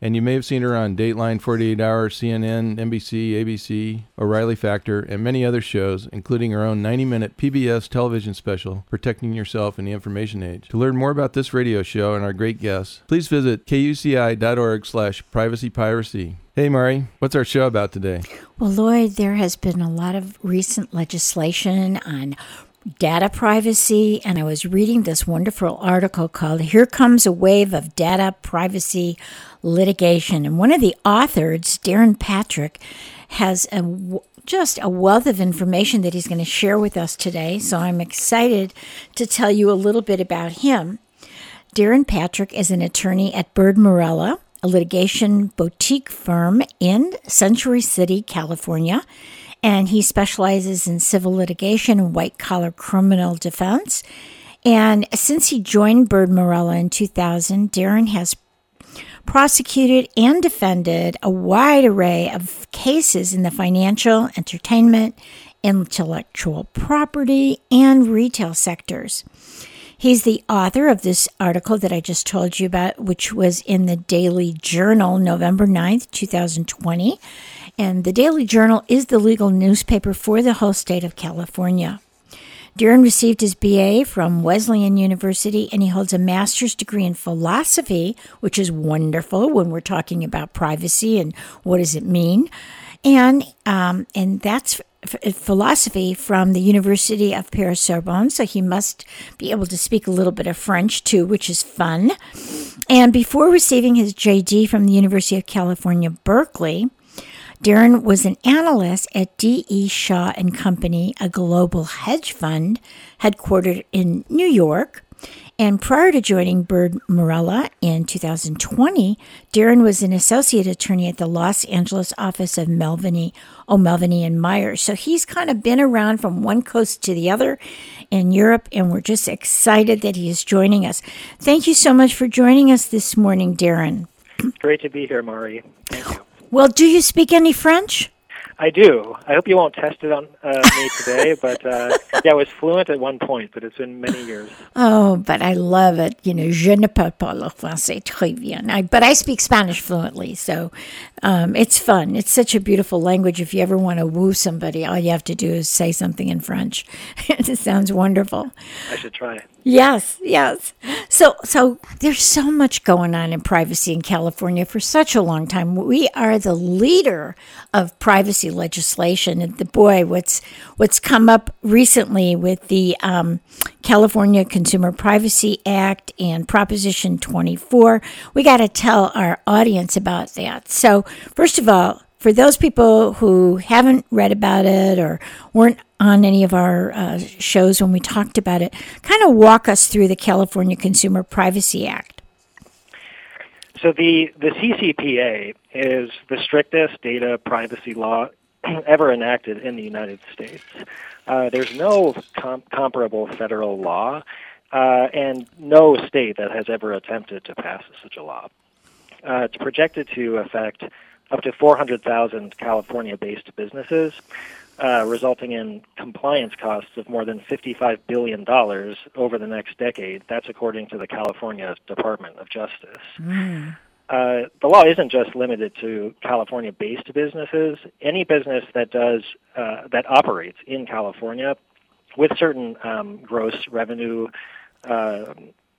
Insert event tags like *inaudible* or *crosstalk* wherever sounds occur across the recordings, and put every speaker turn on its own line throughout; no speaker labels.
And you may have seen her on Dateline, 48 Hour, CNN, NBC, ABC, O'Reilly Factor, and many other shows, including her own 90 minute PBS television special, Protecting Yourself in the Information Age. To learn more about this radio show and our great guests, please visit kuci.org slash privacypiracy. Hey, Mari, what's our show about today?
Well, Lloyd, there has been a lot of recent legislation on data privacy, and I was reading this wonderful article called Here Comes a Wave of Data Privacy Litigation. And one of the authors, Darren Patrick, has a just a wealth of information that he's going to share with us today. So I'm excited to tell you a little bit about him. Darren Patrick is an attorney at Bird Marella, a litigation boutique firm in Century City, California and he specializes in civil litigation and white collar criminal defense. And since he joined Bird Marella in 2000, Darren has prosecuted and defended a wide array of cases in the financial, entertainment, intellectual property, and retail sectors. He's the author of this article that I just told you about, which was in the Daily Journal, November 9th, 2020 and the Daily Journal is the legal newspaper for the whole state of California. Darren received his BA from Wesleyan University and he holds a master's degree in philosophy, which is wonderful when we're talking about privacy and what does it mean. And um, and that's philosophy from the University of Paris Sorbonne, so he must be able to speak a little bit of French too, which is fun. And before receiving his JD from the University of California, Berkeley, Darren was an analyst at D.E. Shaw and Company, a global hedge fund headquartered in New York. And prior to joining Bird Marella in 2020, Darren was an associate attorney at the Los Angeles office of Melviny, O'Melveny oh, and Myers. So he's kind of been around from one coast to the other in Europe, and we're just excited that he is joining us. Thank you so much for joining us this morning, Darren.
Great to be here, Mari.
Well, do you speak any French?
I do. I hope you won't test it on uh, me today, *laughs* but uh, yeah, I was fluent at one point, but it's been many years.
Oh, but I love it. You know, je ne parle pas le français très bien. I, but I speak Spanish fluently, so um, it's fun. It's such a beautiful language. If you ever want to woo somebody, all you have to do is say something in French. *laughs* it sounds wonderful.
I should try.
Yes, yes. So, so there's so much going on in privacy in California for such a long time. We are the leader of privacy legislation, and the boy, what's what's come up recently with the um, California Consumer Privacy Act and Proposition 24. We got to tell our audience about that. So, first of all, for those people who haven't read about it or weren't on any of our uh, shows when we talked about it, kind of walk us through the California Consumer Privacy Act.
So the the CCPA is the strictest data privacy law *clears throat* ever enacted in the United States. Uh, there's no com- comparable federal law, uh, and no state that has ever attempted to pass such a law. Uh, it's projected to affect up to 400,000 California-based businesses, uh, resulting in compliance costs of more than $55 billion over the next decade. That's according to the California Department of Justice. Mm. Uh, the law isn't just limited to California-based businesses. Any business that does uh, that operates in California with certain um, gross revenue uh,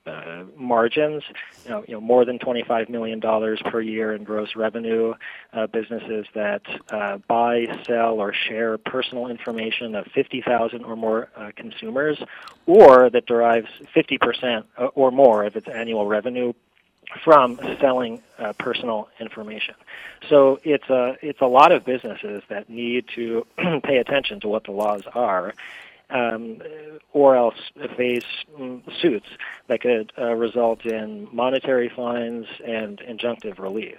uh, margins, you know, you know, more than $25 million per year in gross revenue, uh, businesses that uh, buy, sell, or share personal information of 50,000 or more uh, consumers, or that derives 50% or more of its annual revenue from selling uh, personal information. So it's a it's a lot of businesses that need to *clears throat* pay attention to what the laws are, um, or else face suits that could uh, result in monetary fines and injunctive relief.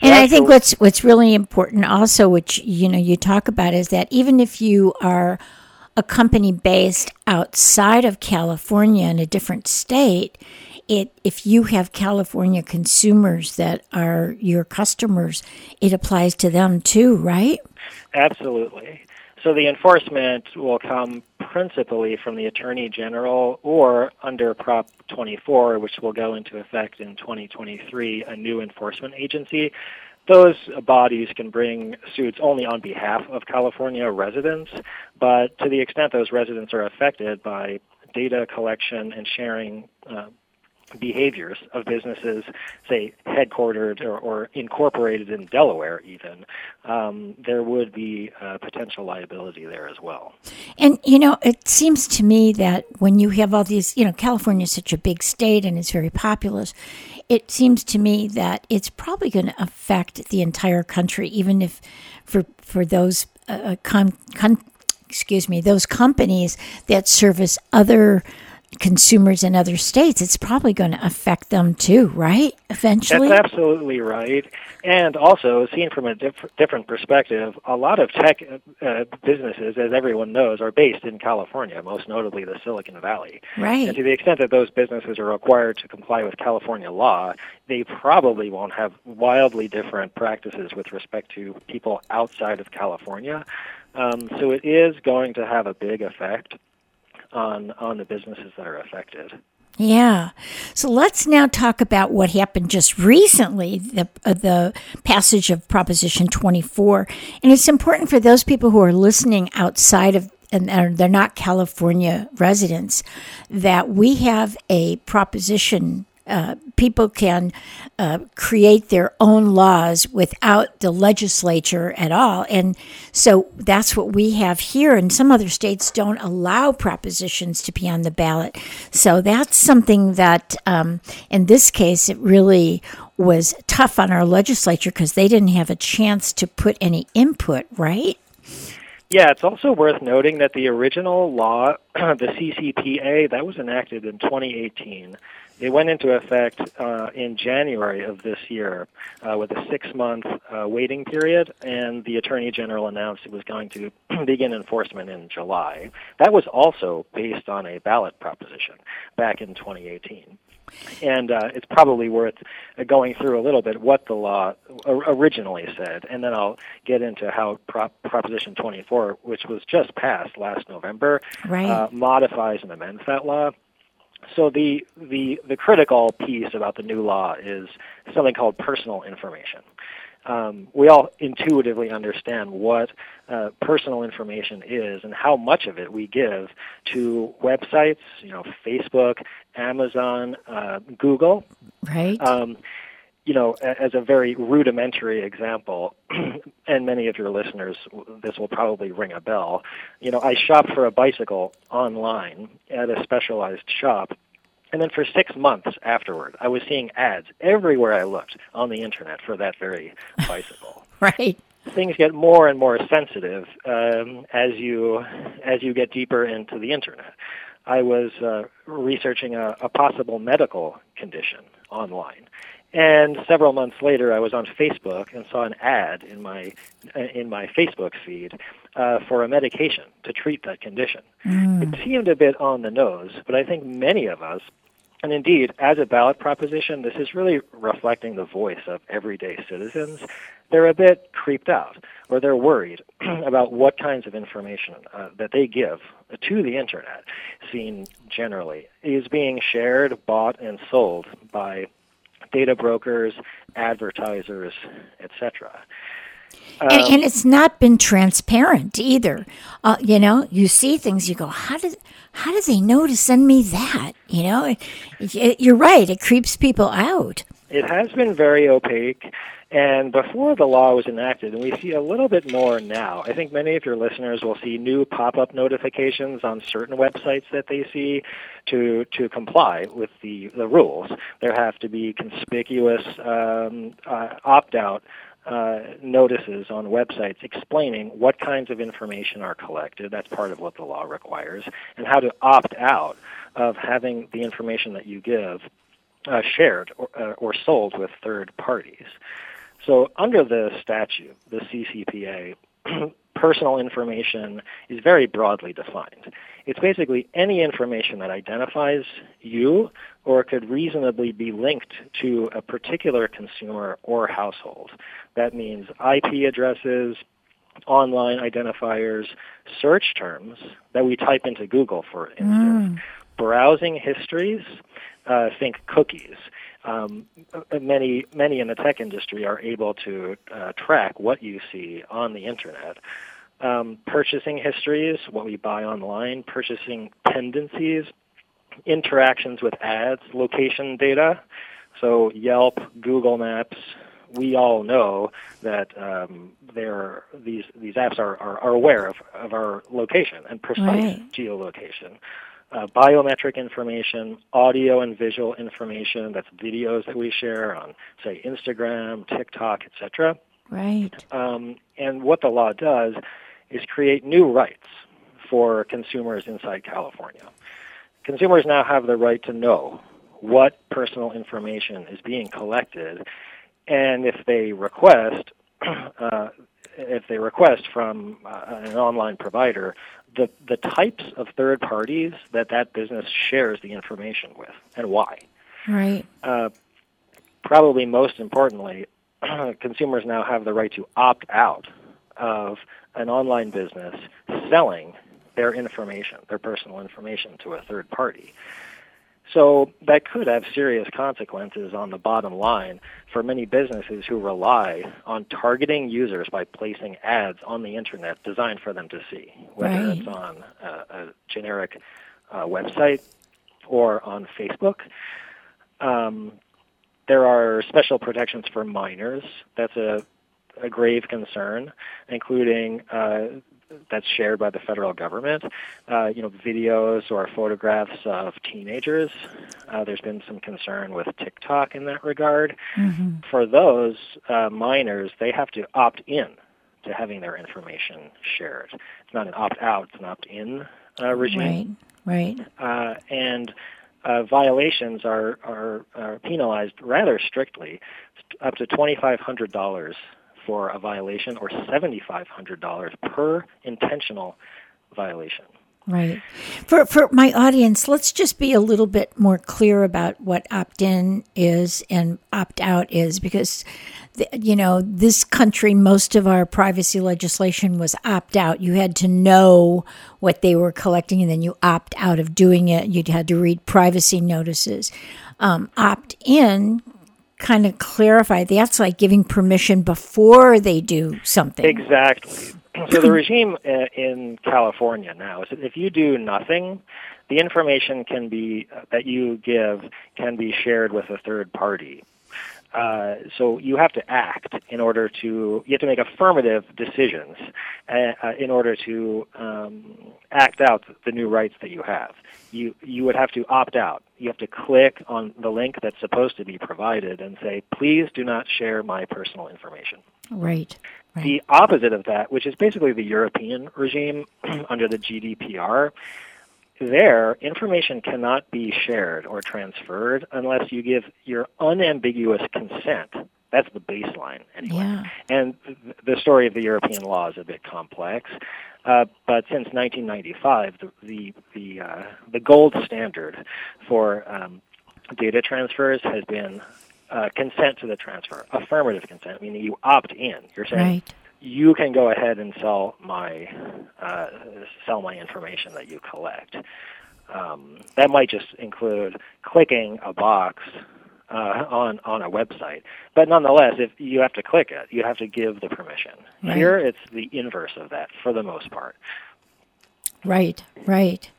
And I think what's what's really important also, which you know you talk about, is that even if you are a company based outside of California in a different state, it if you have California consumers that are your customers, it applies to them too, right?
Absolutely. So the enforcement will come principally from the Attorney General or under Prop 24, which will go into effect in 2023, a new enforcement agency. Those bodies can bring suits only on behalf of California residents, but to the extent those residents are affected by data collection and sharing uh, behaviors of businesses, say headquartered or, or incorporated in Delaware, even, um, there would be potential liability there as well.
And you know, it seems to me that when you have all these, you know, California is such a big state and it's very populous. It seems to me that it's probably going to affect the entire country, even if for for those uh, uh con, con, excuse me, those companies that service other consumers in other states, it's probably going to affect them too, right? Eventually?
That's absolutely right. And also, seen from a diff- different perspective, a lot of tech uh, businesses, as everyone knows, are based in California, most notably the Silicon Valley.
Right.
And to the extent that those businesses are required to comply with California law, they probably won't have wildly different practices with respect to people outside of California. Um, so it is going to have a big effect on on the businesses that are affected.
Yeah. So let's now talk about what happened just recently, the, uh, the passage of Proposition 24. And it's important for those people who are listening outside of and they're not California residents, that we have a proposition uh, people can uh, create their own laws without the legislature at all. And so that's what we have here. And some other states don't allow propositions to be on the ballot. So that's something that, um, in this case, it really was tough on our legislature because they didn't have a chance to put any input, right?
Yeah, it's also worth noting that the original law, *clears throat* the CCPA, that was enacted in 2018. It went into effect uh, in January of this year uh, with a six month uh, waiting period, and the Attorney General announced it was going to *clears throat* begin enforcement in July. That was also based on a ballot proposition back in 2018. And uh, it's probably worth going through a little bit what the law originally said, and then I'll get into how Prop- Proposition 24, which was just passed last November,
right.
uh, modifies and amends that law. So the, the, the critical piece about the new law is something called personal information. Um, we all intuitively understand what uh, personal information is and how much of it we give to websites, you know, Facebook, Amazon, uh, Google.
Right.
Um, you know, as a very rudimentary example, *clears throat* and many of your listeners, this will probably ring a bell. You know, I shopped for a bicycle online at a specialized shop, and then for six months afterward, I was seeing ads everywhere I looked on the internet for that very *laughs* bicycle.
right.
Things get more and more sensitive um, as you as you get deeper into the internet. I was uh, researching a, a possible medical condition online, and several months later, I was on Facebook and saw an ad in my in my Facebook feed uh, for a medication to treat that condition. Mm. It seemed a bit on the nose, but I think many of us, and indeed, as a ballot proposition, this is really reflecting the voice of everyday citizens. They're a bit creeped out, or they're worried *clears throat* about what kinds of information uh, that they give to the internet, seen generally, is being shared, bought, and sold by data brokers, advertisers, etc.
and, and, it's not been transparent either. Uh, you know, you see things, you go, how did how do they know to send me that? You know, it, it, you're right. It creeps people out.
It has been very opaque. And before the law was enacted, and we see a little bit more now, I think many of your listeners will see new pop-up notifications on certain websites that they see to to comply with the, the rules. There have to be conspicuous um, uh, opt-out uh, notices on websites explaining what kinds of information are collected. That's part of what the law requires, and how to opt out of having the information that you give uh, shared or, uh, or sold with third parties. So under the statute, the CCPA, *clears throat* personal information is very broadly defined. It's basically any information that identifies you or could reasonably be linked to a particular consumer or household. That means IP addresses, online identifiers, search terms that we type into Google, for instance, mm. browsing histories, uh, think cookies um, many many in the tech industry are able to uh, track what you see on the internet. Um, purchasing histories, what we buy online, purchasing tendencies, interactions with ads, location data. So Yelp, Google Maps, we all know that um, these these apps are, are, are aware of, of our location and precise right. geolocation uh, biometric information, audio and visual information. That's videos that we share on, say, Instagram, TikTok, etc.
Right.
Um, and what the law does is create new rights for consumers inside California. Consumers now have the right to know what personal information is being collected, and if they request, *clears throat* uh, if they request from uh, an online provider, the, the types of third parties that that business shares the information with and why.
Right.
Uh, probably most importantly, *clears throat* consumers now have the right to opt out of an online business selling their information, their personal information, to a third party. So that could have serious consequences on the bottom line for many businesses who rely on targeting users by placing ads on the internet designed for them to see, whether right. it's on a, a generic uh, website or on Facebook. Um, there are special protections for minors. That's a, a grave concern, including uh, that's shared by the federal government. Uh, you know, videos or photographs of teenagers. Uh, there's been some concern with TikTok in that regard. Mm-hmm. For those uh, minors, they have to opt in to having their information shared. It's not an opt out; it's an opt in uh, regime.
Right. Right.
Uh, and uh, violations are, are, are penalized rather strictly, up to twenty five hundred dollars for a violation or $7,500 per intentional violation.
Right. For for my audience, let's just be a little bit more clear about what opt-in is and opt-out is because you know, this country most of our privacy legislation was opt-out. You had to know what they were collecting and then you opt out of doing it. You had to read privacy notices. Um, opt-in kind of clarify that's like giving permission before they do something.
Exactly. So the regime uh, in California now is that if you do nothing, the information can be uh, that you give can be shared with a third party. Uh, so you have to act in order to you have to make affirmative decisions uh, uh, in order to um, act out the new rights that you have. You you would have to opt out. You have to click on the link that's supposed to be provided and say, "Please do not share my personal information."
Right. right.
The opposite of that, which is basically the European regime *clears throat* under the GDPR, there, information cannot be shared or transferred unless you give your unambiguous consent. That's the baseline, anyway.
Yeah.
And the story of the European law is a bit complex. Uh, but since 1995, the the the, uh, the gold standard for um, data transfers has been uh, consent to the transfer, affirmative consent, meaning you opt in. You're saying,
right
you can go ahead and sell my uh, sell my information that you collect. Um, that might just include clicking a box uh, on on a website. But nonetheless, if you have to click it, you have to give the permission.
Right.
Here, it's the inverse of that for the most part.
Right, right.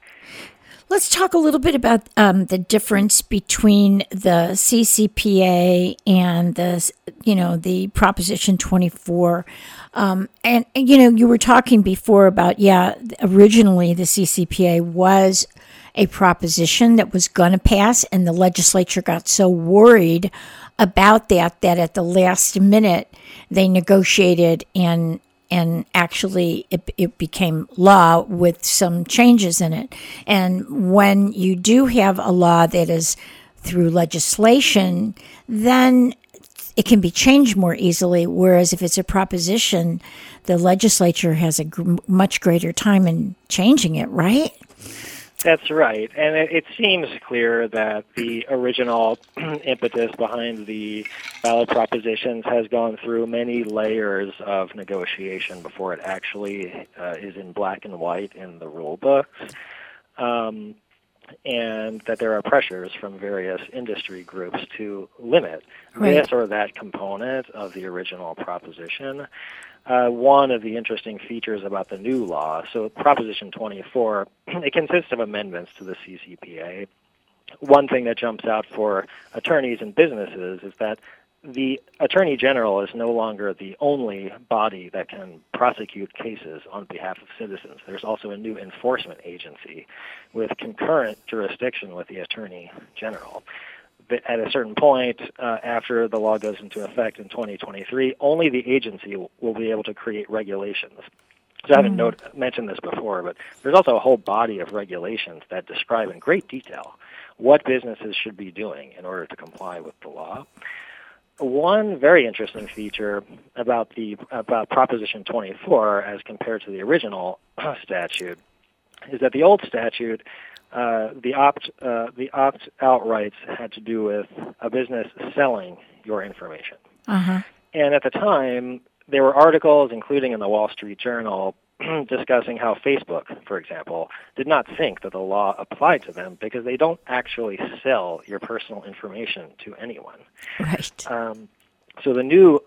Let's talk a little bit about um, the difference between the CCPA and the, you know, the Proposition 24. Um, and, and, you know, you were talking before about, yeah, originally the CCPA was a proposition that was going to pass, and the legislature got so worried about that that at the last minute they negotiated and and actually it, it became law with some changes in it. And when you do have a law that is through legislation, then it can be changed more easily. Whereas if it's a proposition, the legislature has a gr- much greater time in changing it, right?
That's right. And it, it, seems clear that the original *clears throat* impetus behind the ballot propositions has gone through many layers of negotiation before it actually uh, is in black and white in the rule books. Um, and that there are pressures from various industry groups to limit right. this or that component of the original proposition. Uh, one of the interesting features about the new law, so Proposition 24, *clears throat* it consists of amendments to the CCPA. One thing that jumps out for attorneys and businesses is that the Attorney General is no longer the only body that can prosecute cases on behalf of citizens. There's also a new enforcement agency with concurrent jurisdiction with the Attorney General. But at a certain point, uh, after the law goes into effect in 2023, only the agency will, will be able to create regulations. So I haven't mm. note, mentioned this before, but there's also a whole body of regulations that describe in great detail what businesses should be doing in order to comply with the law one very interesting feature about the about Proposition 24 as compared to the original statute is that the old statute, uh, the opt uh, the opt out rights had to do with a business selling your information,
uh-huh.
and at the time there were articles, including in the Wall Street Journal, *clears throat* discussing how Facebook, for example, did not think that the law applied to them because they don't actually sell your personal information to anyone.
Right.
Um, so the new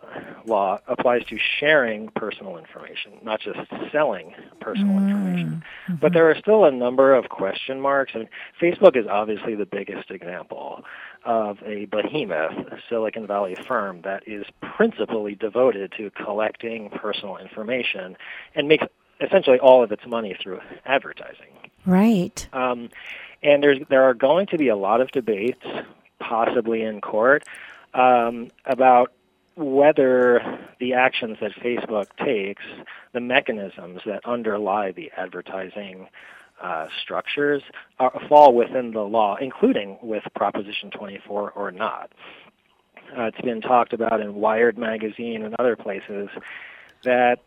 law applies to sharing personal information, not just selling personal mm. information. Mm-hmm. But there are still a number of question marks, and Facebook is obviously the biggest example of a behemoth Silicon Valley firm that is principally devoted to collecting personal information and makes essentially all of its money through advertising.
Right.
Um, and there's there are going to be a lot of debates, possibly in court, um, about whether the actions that Facebook takes, the mechanisms that underlie the advertising uh, structures, are, fall within the law, including with Proposition 24 or not. Uh, it's been talked about in Wired magazine and other places that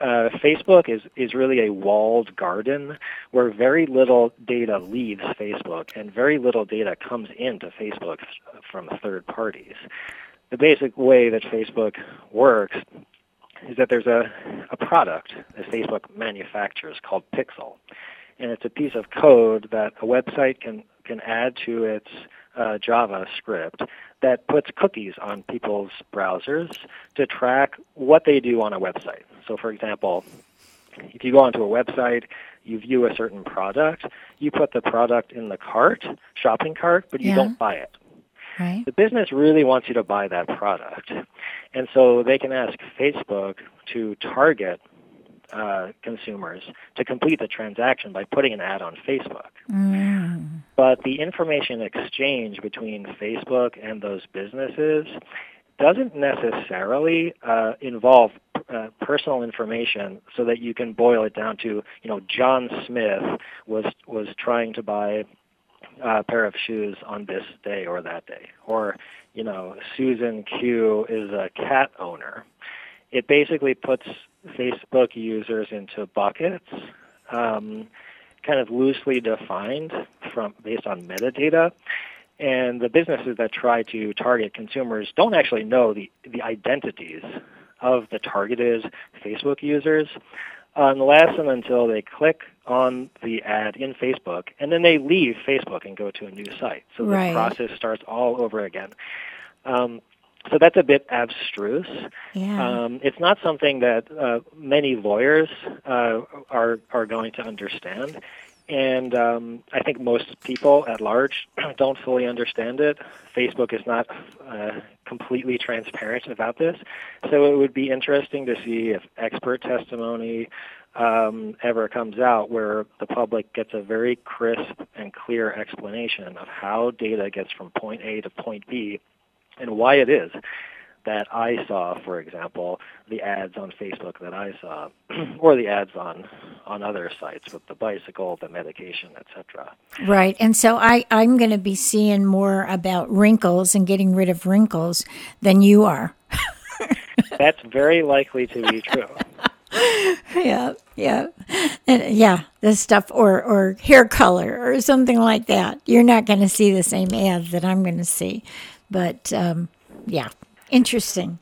uh, Facebook is, is really a walled garden where very little data leaves Facebook and very little data comes into Facebook from third parties. The basic way that Facebook works is that there's a, a product that Facebook manufactures called Pixel. And it's a piece of code that a website can, can add to its uh, JavaScript that puts cookies on people's browsers to track what they do on a website. So, for example, if you go onto a website, you view a certain product, you put the product in the cart, shopping cart, but you
yeah.
don't buy it.
Right.
The business really wants you to buy that product. And so they can ask Facebook to target uh, consumers to complete the transaction by putting an ad on Facebook.
Mm.
But the information exchange between Facebook and those businesses doesn't necessarily uh, involve uh, personal information so that you can boil it down to, you know, John Smith was was trying to buy a pair of shoes on this day or that day, or you know, Susan Q is a cat owner. It basically puts Facebook users into buckets, um, kind of loosely defined from based on metadata. And the businesses that try to target consumers don't actually know the, the identities of the targeted Facebook users. unless and until they click on the ad in Facebook and then they leave Facebook and go to a new site. So the process starts all over again. Um, so that's a bit abstruse.
Yeah.
Um, it's not something that uh, many lawyers uh, are are going to understand, and um, I think most people at large *clears throat* don't fully understand it. Facebook is not uh, completely transparent about this, so it would be interesting to see if expert testimony um, ever comes out where the public gets a very crisp and clear explanation of how data gets from point A to point B and why it is that I saw, for example, the ads on Facebook that I saw, *clears throat* or the ads on on other sites with the bicycle, the medication, etc.
Right. And so I, I'm going to be seeing more about wrinkles and getting rid of wrinkles than you are. *laughs*
That's very likely to be true. *laughs*
yeah. Yeah. And yeah. This stuff or, or hair color or something like that. You're not going to see the same ads that I'm going to see. But um, yeah. Interesting.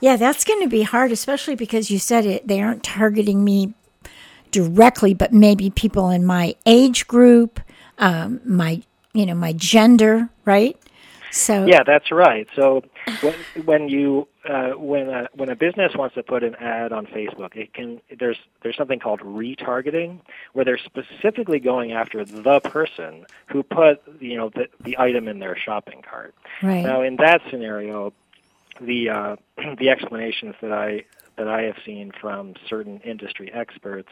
Yeah. That's going to be hard, especially because you said it, they aren't targeting me directly, but maybe people in my age group, um, my, you know, my gender, right? So
Yeah, that's right. So when when you uh, when a when a business wants to put an ad on Facebook, it can there's there's something called retargeting, where they're specifically going after the person who put you know the the item in their shopping cart.
right.
Now, in that scenario, the uh, *clears throat* the explanations that I that I have seen from certain industry experts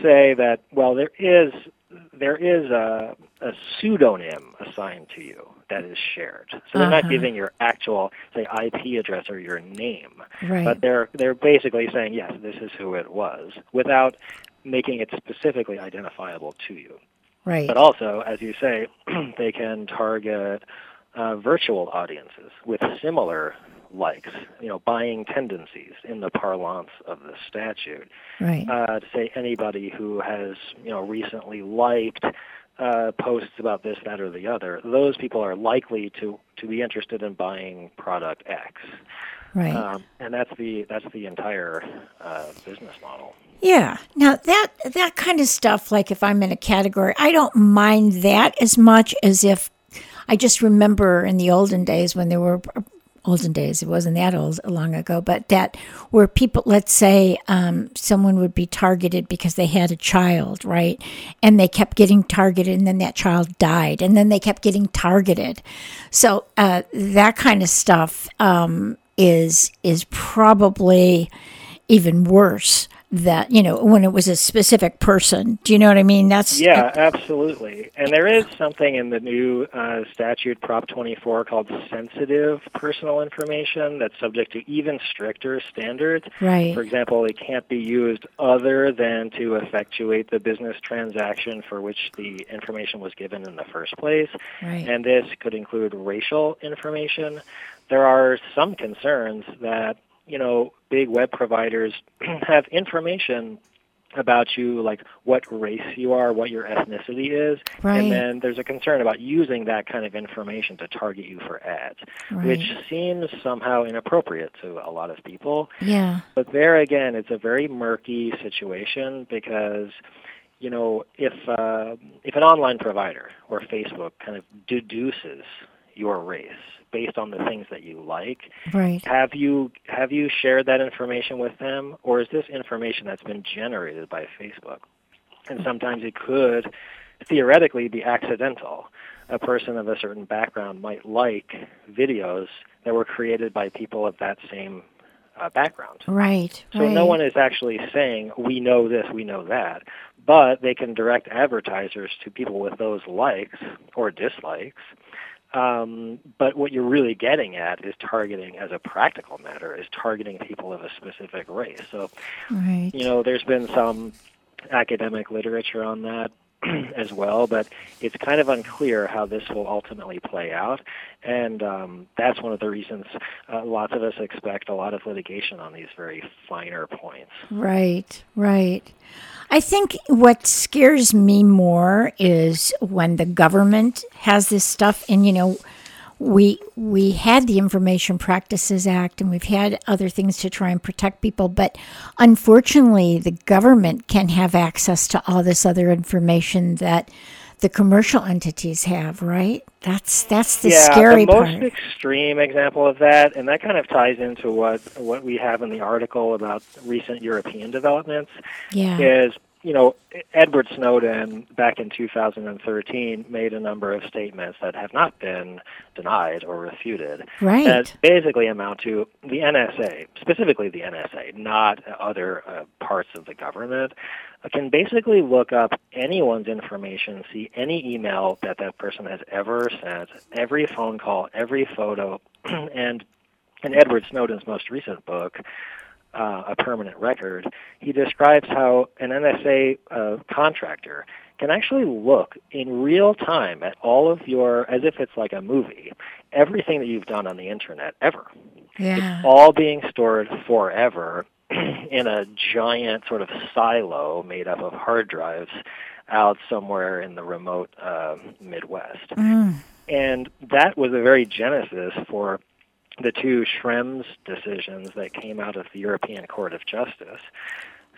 say that well, there is there is a, a pseudonym assigned to you that is shared. So they're not
Uh-huh.
giving your actual say IP address or your name,
right.
but they're they're basically saying yes, this is who it was, without making it specifically identifiable to you.
right.
But also, as you say, *clears throat* they can target uh, virtual audiences with similar likes, you know, buying tendencies in the parlance of the statute.
right.
Uh, to say anybody who has, you know, recently liked uh, posts about this, that, or the other, those people are likely to to be interested in buying product X,
right.
um, and that's the that's the entire uh, business model.
Yeah. Now that that kind of stuff, like if I'm in a category, I don't mind that as much as if I just remember in the olden days when there were olden days, it wasn't that old long ago, but that where people, let's say, um, someone would be targeted because they had a child, right? And they kept getting targeted, and then that child died, and then they kept getting targeted. So uh, that kind of stuff um, is is probably even worse that you know when it was a specific person do you know what i mean that's
Yeah, absolutely. And there is something in the new uh, statute, Prop 24, called sensitive personal information that's subject to even stricter standards.
right
For example, it can't be used other than to effectuate the business transaction for which the information was given in the first place.
right
And this could include racial information. There are some concerns that, you know, big web providers *clears throat* have information about you, like what race you are, what your ethnicity is,
Right.
and then there's a concern about using that kind of information to target you for ads, which seems somehow inappropriate to a lot of people.
yeah
But there again, it's a very murky situation because, you know, if uh, if an online provider or Facebook kind of deduces your race based on the things that you like,
right
have you have you shared that information with them, or is this information that's been generated by Facebook? And sometimes it could theoretically be accidental. A person of a certain background might like videos that were created by people of that same uh, background.
right
So
right.
no one is actually saying we know this, we know that, but they can direct advertisers to people with those likes or dislikes. Um, but what you're really getting at is targeting, as a practical matter, is targeting people of a specific race. So
right
you know, there's been some academic literature on that *clears throat* as well, but it's kind of unclear how this will ultimately play out. And um, that's one of the reasons uh, lots of us expect a lot of litigation on these very finer points.
Right, right. I think what scares me more is when the government has this stuff, and you know, we we had the Information Practices Act and we've had other things to try and protect people, but unfortunately, the government can have access to all this other information that the commercial entities have, right? That's that's the
yeah,
scary
the most
part.
extreme example of that, and that kind of ties into what what we have in the article about recent European developments,
Yeah.
is you know Edward Snowden back in 2013 made a number of statements that have not been denied or refuted.
Right.
That basically amount to the NSA, specifically the NSA, not other uh, parts of the government, can basically look up anyone's information, see any email that that person has ever sent, every phone call, every photo, *clears throat* and in Edward Snowden's most recent book, uh, A Permanent Record, he describes how an NSA uh, contractor can actually look in real time at all of your, as if it's like a movie, everything that you've done on the internet ever.
yeah.
All being stored forever *clears throat* in a giant sort of silo made up of hard drives out somewhere in the remote uh, Midwest.
Mm.
And that was a very genesis for the two Schrems decisions that came out of the European Court of Justice.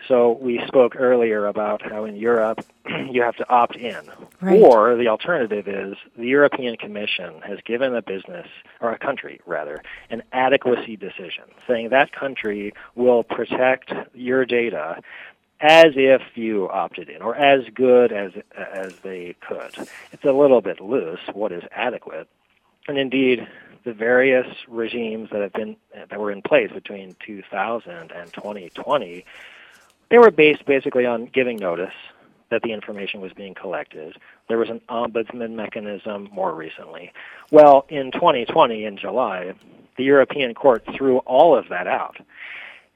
So we spoke earlier about how in Europe *clears throat* you have to opt in.
Right.
Or the alternative is the European Commission has given a business, or a country rather, an adequacy decision, saying that country will protect your data as if you opted in, or as good as as they could. It's a little bit loose. What is adequate? And indeed, the various regimes that have been that were in place between 2000 and 2020, they were based basically on giving notice that the information was being collected. There was an ombudsman mechanism more recently. Well, in 2020, in July, the European Court threw all of that out.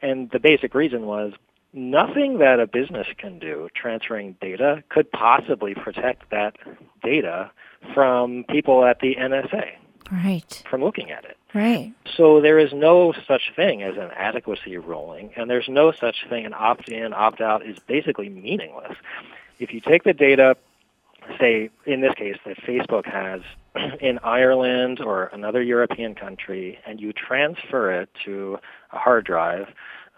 And the basic reason was nothing that a business can do transferring data could possibly protect that data from people at the NSA
Right.
from looking at it.
Right.
So there is no such thing as an adequacy ruling, and there's no such thing. An opt-in, opt-out is basically meaningless. If you take the data, say in this case that Facebook has *clears throat* in Ireland or another European country, and you transfer it to a hard drive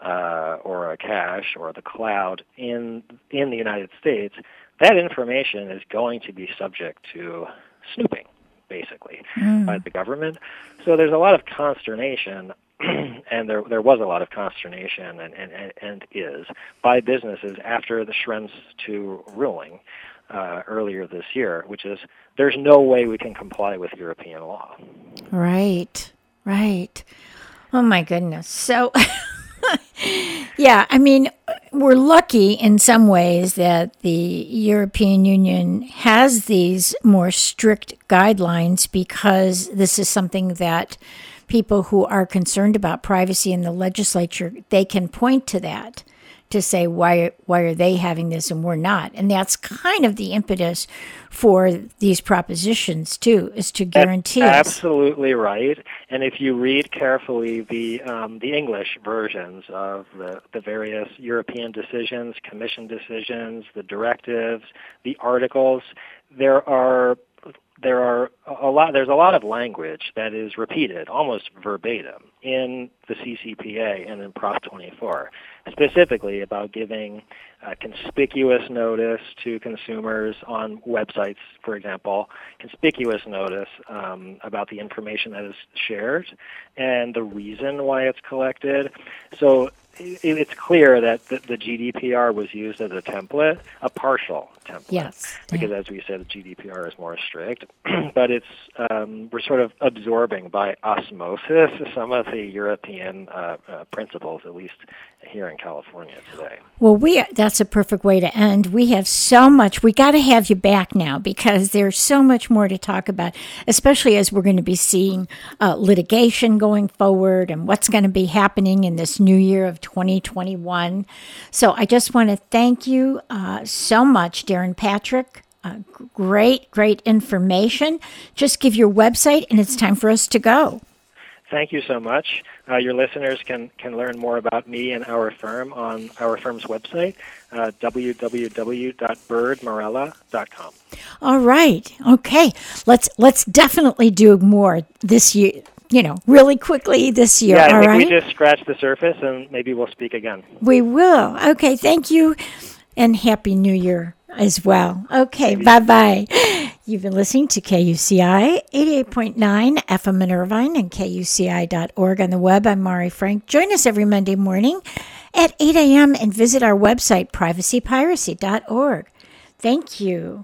uh, or a cache or the cloud in in the United States, that information is going to be subject to snooping, basically, by the government. So there's a lot of consternation, *clears throat* and there there was a lot of consternation, and and, and, is by businesses after the Schrems two ruling. Uh, earlier this year, which is there's no way we can comply with European law.
Right. Right. Oh my goodness. So *laughs* yeah, I mean, we're lucky in some ways that the European Union has these more strict guidelines because this is something that people who are concerned about privacy in the legislature they can point to that to say why why are they having this and we're not and that's kind of the impetus for these propositions too is to guarantee us.
Absolutely right. And if you read carefully the um, the English versions of the, the various European decisions, Commission decisions, the directives, the articles, there are there are a lot there's a lot of language that is repeated almost verbatim in the CCPA and in Prop 24 specifically about giving uh, conspicuous notice to consumers on websites for example conspicuous notice um, about the information that is shared and the reason why it's collected. So it's clear that the, the GDPR was used as a template a partial template
Yes.
because as we said, the GDPR is more strict, *clears throat* but it's um, we're sort of absorbing by osmosis some of the European uh, uh, principles, at least here in California today.
Well, we that's a perfect way to end. We have so much. We got to have you back now because there's so much more to talk about, especially as we're going to be seeing uh, litigation going forward and what's going to be happening in this new year of 2021. So I just want to thank you uh, so much, Darren Patrick. Uh, great, great information. Just give your website, and it's time for us to go.
thank you so much. Uh, your listeners can, can learn more about me and our firm on our firm's website, uh, www.birdmarella.com.
All right. Okay. Let's let's definitely do more this year. You know, really quickly this year.
Yeah, I
all
think
right.
we just scratched the surface, and maybe we'll speak again.
We will. Okay. Thank you, and happy New Year as well. Okay. Bye bye. You've been listening to KUCI 88.9 FM in Irvine and KUCI.org on the web. I'm Mari Frank. Join us every Monday morning at 8 a.m. and visit our website, privacypiracy.org. Thank you.